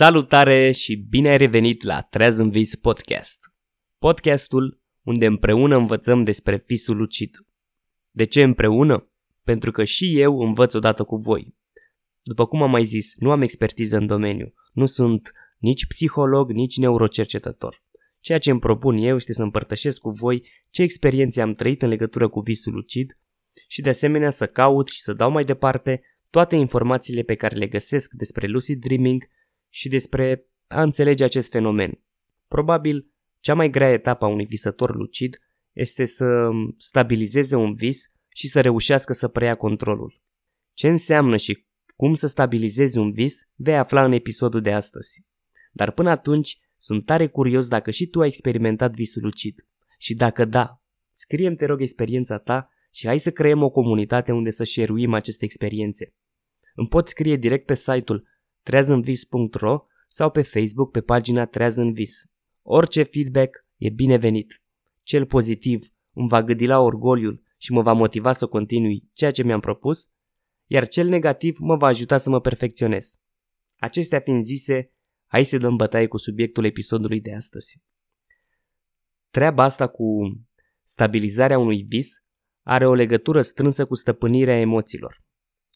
Salutare și bine ai revenit la Treaz în Vis Podcast. Podcastul unde împreună învățăm despre visul lucid. De ce împreună? Pentru că și eu învăț odată cu voi. După cum am mai zis, nu am expertiză în domeniu. Nu sunt nici psiholog, nici neurocercetător. Ceea ce îmi propun eu este să împărtășesc cu voi ce experiențe am trăit în legătură cu visul lucid și de asemenea să caut și să dau mai departe toate informațiile pe care le găsesc despre lucid dreaming și despre a înțelege acest fenomen. Probabil, cea mai grea etapă a unui visător lucid este să stabilizeze un vis și să reușească să preia controlul. Ce înseamnă și cum să stabilizezi un vis vei afla în episodul de astăzi. Dar până atunci, sunt tare curios dacă și tu ai experimentat visul lucid. Și dacă da, scrie te rog experiența ta și hai să creăm o comunitate unde să share aceste experiențe. Îmi poți scrie direct pe site-ul treazânvis.ro sau pe Facebook pe pagina Trează în Vis. Orice feedback e binevenit. Cel pozitiv îmi va gâdi la orgoliul și mă va motiva să continui ceea ce mi-am propus, iar cel negativ mă va ajuta să mă perfecționez. Acestea fiind zise, hai să dăm bătaie cu subiectul episodului de astăzi. Treaba asta cu stabilizarea unui vis are o legătură strânsă cu stăpânirea emoțiilor.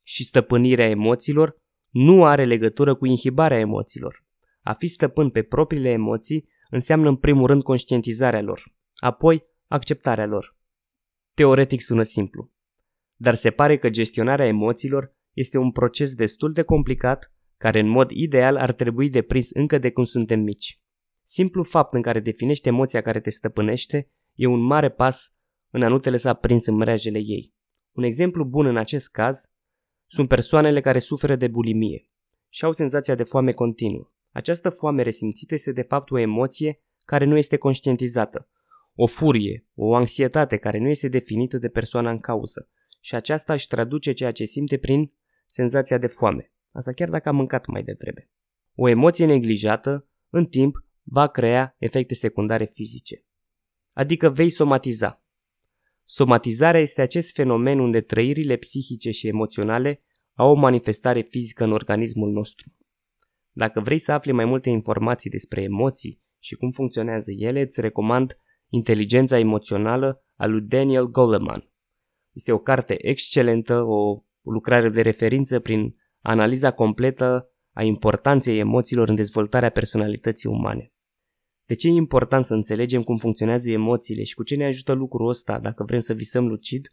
Și stăpânirea emoțiilor nu are legătură cu inhibarea emoțiilor. A fi stăpân pe propriile emoții înseamnă în primul rând conștientizarea lor, apoi acceptarea lor. Teoretic sună simplu, dar se pare că gestionarea emoțiilor este un proces destul de complicat care în mod ideal ar trebui deprins încă de când suntem mici. Simplu fapt în care definești emoția care te stăpânește e un mare pas în a nu te lăsa prins în mreajele ei. Un exemplu bun în acest caz sunt persoanele care suferă de bulimie și au senzația de foame continuă. Această foame resimțită este de fapt o emoție care nu este conștientizată, o furie, o anxietate care nu este definită de persoana în cauză și aceasta își traduce ceea ce simte prin senzația de foame, asta chiar dacă a mâncat mai devreme. O emoție neglijată, în timp, va crea efecte secundare fizice. Adică vei somatiza, Somatizarea este acest fenomen unde trăirile psihice și emoționale au o manifestare fizică în organismul nostru. Dacă vrei să afli mai multe informații despre emoții și cum funcționează ele, îți recomand Inteligența emoțională a lui Daniel Goleman. Este o carte excelentă, o lucrare de referință prin analiza completă a importanței emoțiilor în dezvoltarea personalității umane. De ce e important să înțelegem cum funcționează emoțiile și cu ce ne ajută lucrul ăsta dacă vrem să visăm lucid?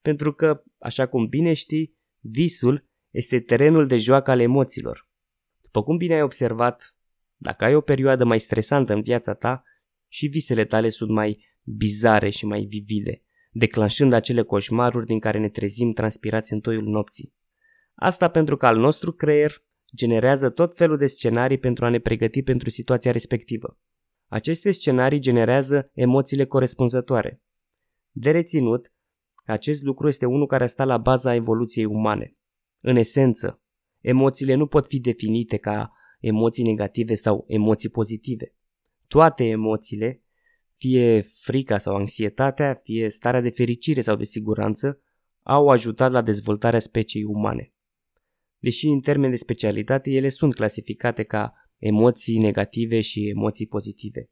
Pentru că, așa cum bine știi, visul este terenul de joacă al emoțiilor. După cum bine ai observat, dacă ai o perioadă mai stresantă în viața ta, și visele tale sunt mai bizare și mai vivide, declanșând acele coșmaruri din care ne trezim transpirați în toiul nopții. Asta pentru că al nostru creier generează tot felul de scenarii pentru a ne pregăti pentru situația respectivă. Aceste scenarii generează emoțiile corespunzătoare. De reținut, acest lucru este unul care stă la baza evoluției umane. În esență, emoțiile nu pot fi definite ca emoții negative sau emoții pozitive. Toate emoțiile, fie frica sau anxietatea, fie starea de fericire sau de siguranță, au ajutat la dezvoltarea speciei umane. Deși în termen de specialitate ele sunt clasificate ca emoții negative și emoții pozitive.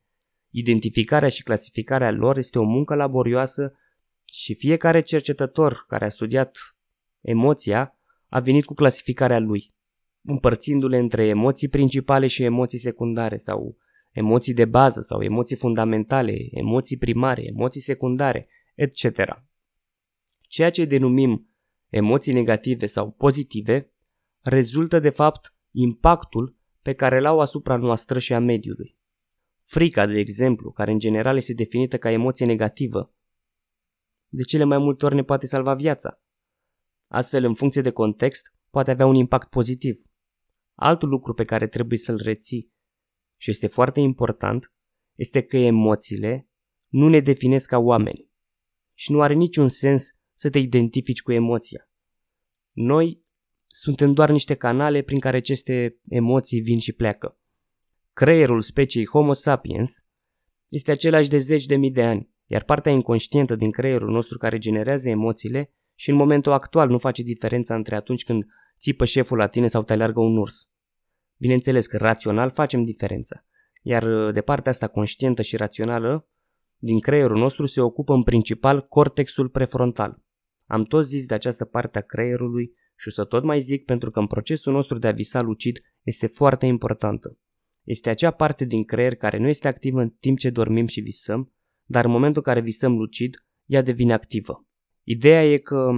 Identificarea și clasificarea lor este o muncă laborioasă și fiecare cercetător care a studiat emoția a venit cu clasificarea lui, împărțindu-le între emoții principale și emoții secundare sau emoții de bază sau emoții fundamentale, emoții primare, emoții secundare, etc. Ceea ce denumim emoții negative sau pozitive rezultă de fapt impactul pe care îl au asupra noastră și a mediului. Frica, de exemplu, care în general este definită ca emoție negativă, de cele mai multe ori ne poate salva viața. Astfel, în funcție de context, poate avea un impact pozitiv. Altul lucru pe care trebuie să-l reții și este foarte important este că emoțiile nu ne definesc ca oameni și nu are niciun sens să te identifici cu emoția. Noi suntem doar niște canale prin care aceste emoții vin și pleacă. Creierul speciei Homo sapiens este același de zeci de mii de ani, iar partea inconștientă din creierul nostru care generează emoțiile și în momentul actual nu face diferența între atunci când țipă șeful la tine sau te aleargă un urs. Bineînțeles că rațional facem diferența, iar uh, de partea asta conștientă și rațională, din creierul nostru se ocupă în principal cortexul prefrontal. Am tot zis de această parte a creierului și o să tot mai zic pentru că în procesul nostru de a visa lucid este foarte importantă. Este acea parte din creier care nu este activă în timp ce dormim și visăm, dar în momentul în care visăm lucid, ea devine activă. Ideea e că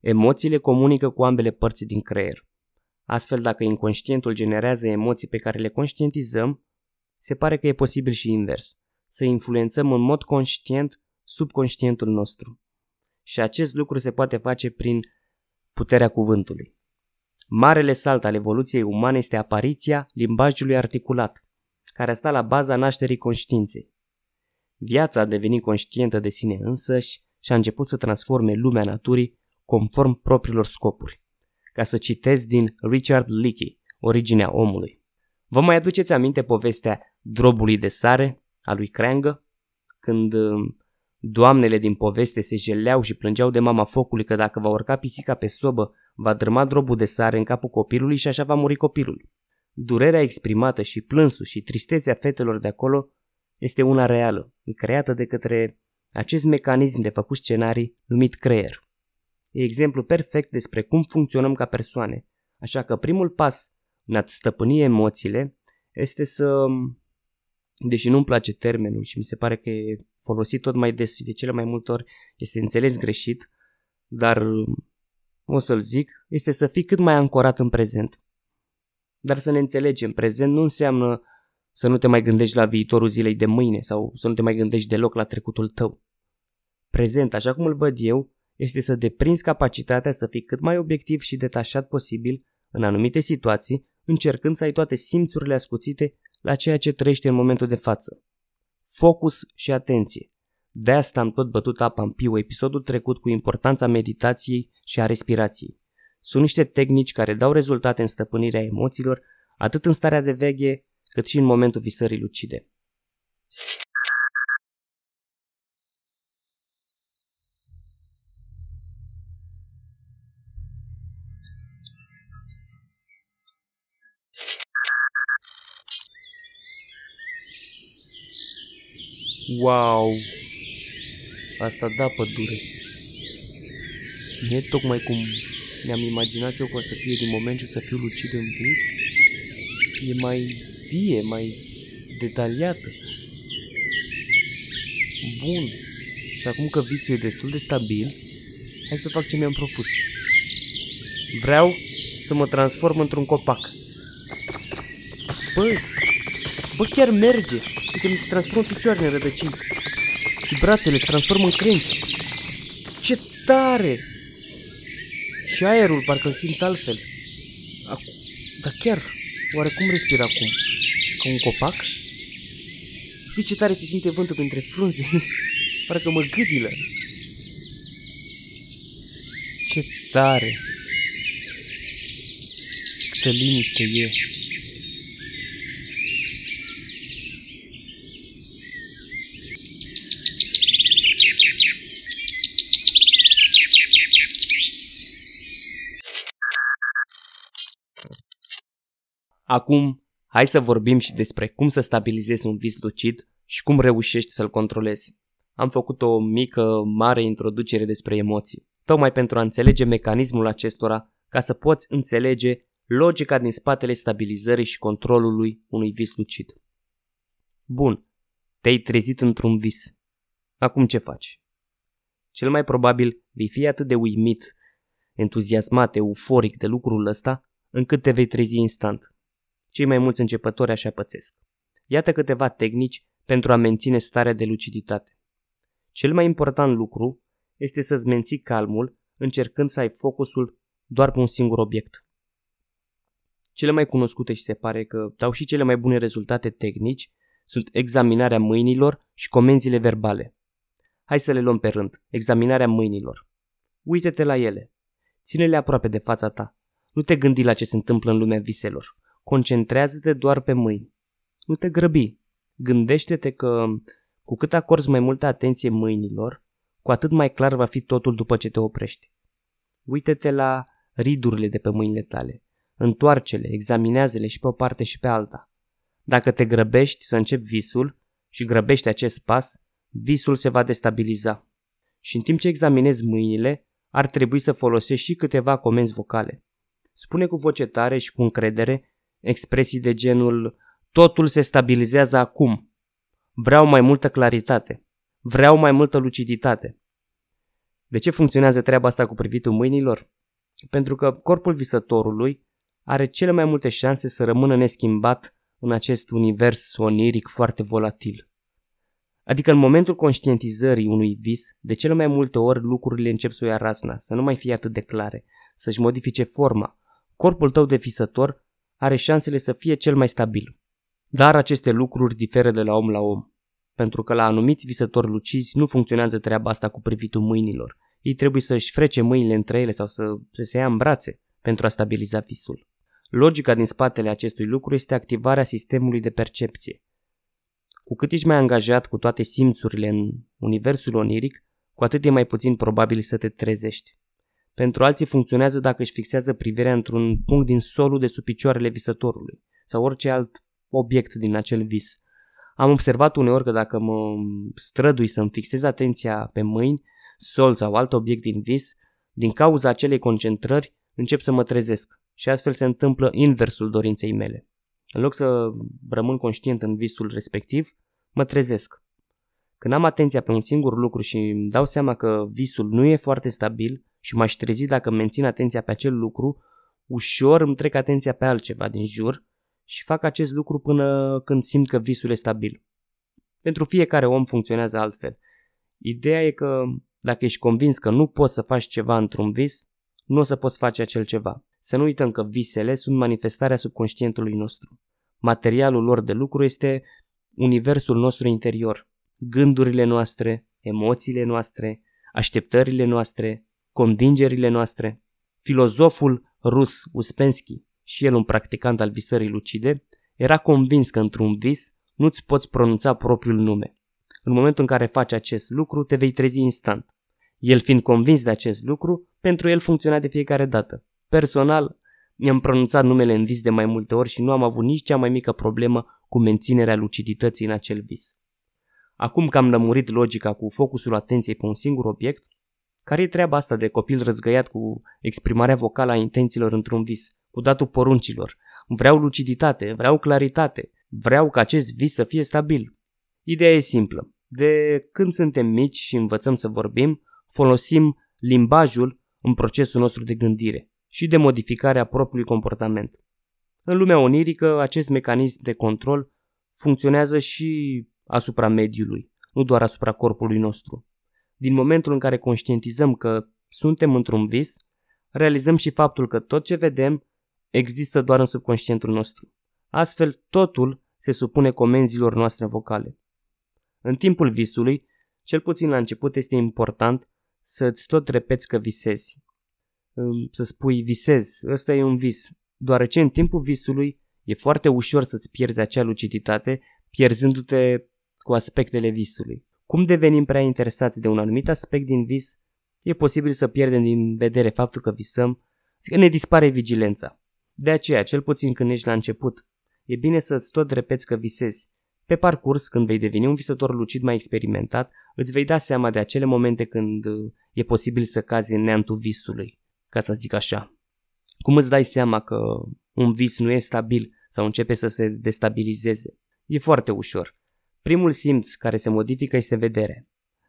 emoțiile comunică cu ambele părți din creier. Astfel, dacă inconștientul generează emoții pe care le conștientizăm, se pare că e posibil și invers, să influențăm în mod conștient subconștientul nostru. Și acest lucru se poate face prin puterea cuvântului. Marele salt al evoluției umane este apariția limbajului articulat, care sta la baza nașterii conștiinței. Viața a devenit conștientă de sine însăși și a început să transforme lumea naturii conform propriilor scopuri. Ca să citez din Richard Leakey, Originea omului. Vă mai aduceți aminte povestea drobului de sare a lui Creangă? Când um, doamnele din poveste se jeleau și plângeau de mama focului că dacă va urca pisica pe sobă, va drăma drobul de sare în capul copilului și așa va muri copilul. Durerea exprimată și plânsul și tristețea fetelor de acolo este una reală, creată de către acest mecanism de făcut scenarii numit creier. E exemplu perfect despre cum funcționăm ca persoane, așa că primul pas în a stăpâni emoțiile este să, deși nu-mi place termenul și mi se pare că e folosit tot mai des și de cele mai multe ori este înțeles greșit, dar o să-l zic, este să fii cât mai ancorat în prezent. Dar să ne înțelegem, prezent nu înseamnă să nu te mai gândești la viitorul zilei de mâine sau să nu te mai gândești deloc la trecutul tău. Prezent, așa cum îl văd eu, este să deprinzi capacitatea să fii cât mai obiectiv și detașat posibil în anumite situații, încercând să ai toate simțurile ascuțite la ceea ce trăiești în momentul de față. Focus și atenție. De asta am tot bătut apa în piu episodul trecut cu importanța meditației și a respirației. Sunt niște tehnici care dau rezultate în stăpânirea emoțiilor, atât în starea de veche, cât și în momentul visării lucide. Wow! Asta da pădure. Nu e tocmai cum mi-am imaginat eu că o să fie din moment ce să fiu lucid în vis. E mai vie, mai detaliată. Bun. Și acum că visul e destul de stabil, hai să fac ce mi-am propus. Vreau să mă transform într-un copac. Bă, bă chiar merge. Uite, mi se transformă picioarele în rădăcini. Și brațele se transformă în crengi. Ce tare! Și aerul parcă-l simt altfel. Acu... Dar chiar, oare cum respir acum? Ca un copac? Știi ce tare se simte vântul printre frunze? Parcă mă gâdilă. Ce tare! Câtă liniște e! Acum, hai să vorbim și despre cum să stabilizezi un vis lucid și cum reușești să-l controlezi. Am făcut o mică, mare introducere despre emoții, tocmai pentru a înțelege mecanismul acestora ca să poți înțelege logica din spatele stabilizării și controlului unui vis lucid. Bun, te-ai trezit într-un vis. Acum ce faci? Cel mai probabil vei fi atât de uimit, entuziasmat, euforic de lucrul ăsta, încât te vei trezi instant. Cei mai mulți începători așa pățesc. Iată câteva tehnici pentru a menține starea de luciditate. Cel mai important lucru este să-ți menții calmul încercând să ai focusul doar pe un singur obiect. Cele mai cunoscute și se pare că dau și cele mai bune rezultate tehnici sunt examinarea mâinilor și comenzile verbale. Hai să le luăm pe rând. Examinarea mâinilor. Uită-te la ele. Ține-le aproape de fața ta. Nu te gândi la ce se întâmplă în lumea viselor. Concentrează-te doar pe mâini. Nu te grăbi. Gândește-te că cu cât acorzi mai multă atenție mâinilor, cu atât mai clar va fi totul după ce te oprești. Uită-te la ridurile de pe mâinile tale. întoarce-le, examinează-le și pe o parte și pe alta. Dacă te grăbești să începi visul și grăbești acest pas, visul se va destabiliza. Și în timp ce examinezi mâinile, ar trebui să folosești și câteva comenzi vocale. Spune cu voce tare și cu încredere expresii de genul Totul se stabilizează acum. Vreau mai multă claritate. Vreau mai multă luciditate. De ce funcționează treaba asta cu privitul mâinilor? Pentru că corpul visătorului are cele mai multe șanse să rămână neschimbat în acest univers oniric foarte volatil. Adică în momentul conștientizării unui vis, de cele mai multe ori lucrurile încep să o ia razna, să nu mai fie atât de clare, să-și modifice forma. Corpul tău de visător are șansele să fie cel mai stabil. Dar aceste lucruri diferă de la om la om, pentru că la anumiți visători lucizi nu funcționează treaba asta cu privitul mâinilor. Ei trebuie să-și frece mâinile între ele sau să, să se ia în brațe pentru a stabiliza visul. Logica din spatele acestui lucru este activarea sistemului de percepție. Cu cât ești mai angajat cu toate simțurile în universul oniric, cu atât e mai puțin probabil să te trezești. Pentru alții funcționează dacă își fixează privirea într-un punct din solul de sub picioarele visătorului sau orice alt obiect din acel vis. Am observat uneori că dacă mă strădui să-mi fixez atenția pe mâini, sol sau alt obiect din vis, din cauza acelei concentrări încep să mă trezesc și astfel se întâmplă inversul dorinței mele. În loc să rămân conștient în visul respectiv, mă trezesc. Când am atenția pe un singur lucru și îmi dau seama că visul nu e foarte stabil și m-aș trezi dacă mențin atenția pe acel lucru, ușor îmi trec atenția pe altceva din jur și fac acest lucru până când simt că visul e stabil. Pentru fiecare om funcționează altfel. Ideea e că dacă ești convins că nu poți să faci ceva într-un vis, nu o să poți face acel ceva. Să nu uităm că visele sunt manifestarea subconștientului nostru. Materialul lor de lucru este universul nostru interior, gândurile noastre, emoțiile noastre, așteptările noastre, convingerile noastre. Filozoful rus Uspensky, și el un practicant al visării lucide, era convins că într-un vis nu-ți poți pronunța propriul nume. În momentul în care faci acest lucru, te vei trezi instant. El fiind convins de acest lucru, pentru el funcționa de fiecare dată. Personal, mi-am pronunțat numele în vis de mai multe ori și nu am avut nici cea mai mică problemă cu menținerea lucidității în acel vis. Acum că am lămurit logica cu focusul atenției pe un singur obiect, care e treaba asta de copil răzgăiat cu exprimarea vocală a intențiilor într-un vis, cu datul poruncilor? Vreau luciditate, vreau claritate, vreau ca acest vis să fie stabil. Ideea e simplă. De când suntem mici și învățăm să vorbim, folosim limbajul în procesul nostru de gândire și de modificare a propriului comportament. În lumea onirică, acest mecanism de control funcționează și asupra mediului, nu doar asupra corpului nostru. Din momentul în care conștientizăm că suntem într-un vis, realizăm și faptul că tot ce vedem există doar în subconștientul nostru. Astfel, totul se supune comenzilor noastre vocale. În timpul visului, cel puțin la început, este important să-ți tot repeți că visezi. Să spui visez, ăsta e un vis, deoarece în timpul visului e foarte ușor să-ți pierzi acea luciditate, pierzându-te cu aspectele visului. Cum devenim prea interesați de un anumit aspect din vis, e posibil să pierdem din vedere faptul că visăm, că ne dispare vigilența. De aceea, cel puțin când ești la început, e bine să-ți tot repeți că visezi. Pe parcurs, când vei deveni un visător lucid mai experimentat, îți vei da seama de acele momente când uh, e posibil să cazi în neantul visului, ca să zic așa. Cum îți dai seama că un vis nu e stabil sau începe să se destabilizeze? E foarte ușor. Primul simț care se modifică este vedere.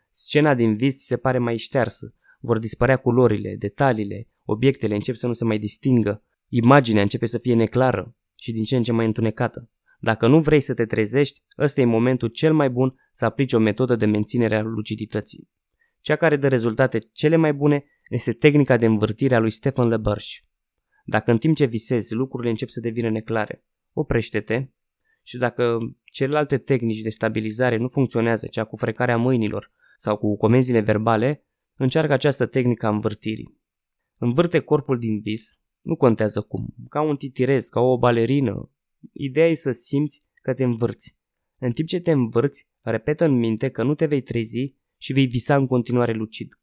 Scena din vis se pare mai ștearsă, vor dispărea culorile, detaliile, obiectele încep să nu se mai distingă, imaginea începe să fie neclară și din ce în ce mai întunecată. Dacă nu vrei să te trezești, ăsta e momentul cel mai bun să aplici o metodă de menținere a lucidității. Cea care dă rezultate cele mai bune este tehnica de învârtire a lui Stefan Leberș. Dacă în timp ce visezi lucrurile încep să devină neclare, oprește-te și dacă celelalte tehnici de stabilizare nu funcționează, cea cu frecarea mâinilor sau cu comenzile verbale, încearcă această tehnică a învârtirii. Învârte corpul din vis, nu contează cum, ca un titirez, ca o balerină. Ideea e să simți că te învârți. În timp ce te învârți, repetă în minte că nu te vei trezi și vei visa în continuare lucid.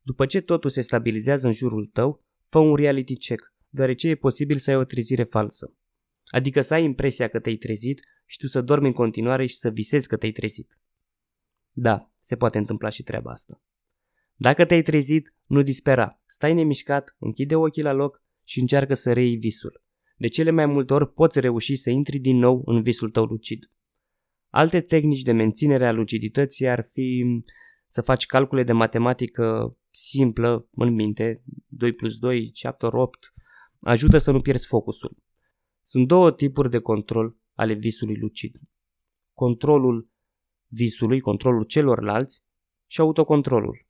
După ce totul se stabilizează în jurul tău, fă un reality check. deoarece e posibil să ai o trezire falsă. Adică să ai impresia că te-ai trezit și tu să dormi în continuare și să visezi că te-ai trezit. Da, se poate întâmpla și treaba asta. Dacă te-ai trezit, nu dispera. Stai nemișcat, închide ochii la loc și încearcă să reiei visul. De cele mai multe ori poți reuși să intri din nou în visul tău lucid. Alte tehnici de menținere a lucidității ar fi să faci calcule de matematică simplă în minte, 2 plus 2, 7 ori 8, ajută să nu pierzi focusul. Sunt două tipuri de control ale visului lucid. Controlul visului, controlul celorlalți și autocontrolul.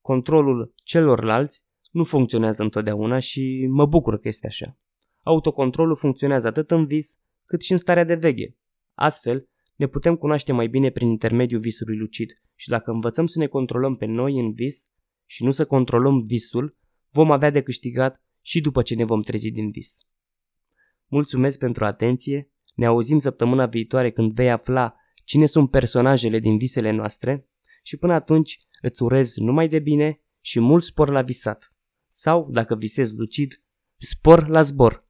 Controlul celorlalți nu funcționează întotdeauna și mă bucur că este așa. Autocontrolul funcționează atât în vis cât și în starea de veche. Astfel, ne putem cunoaște mai bine prin intermediul visului lucid și dacă învățăm să ne controlăm pe noi în vis și nu să controlăm visul, vom avea de câștigat și după ce ne vom trezi din vis. Mulțumesc pentru atenție, ne auzim săptămâna viitoare când vei afla cine sunt personajele din visele noastre și până atunci îți urez numai de bine și mult spor la visat. Sau, dacă visezi lucid, spor la zbor!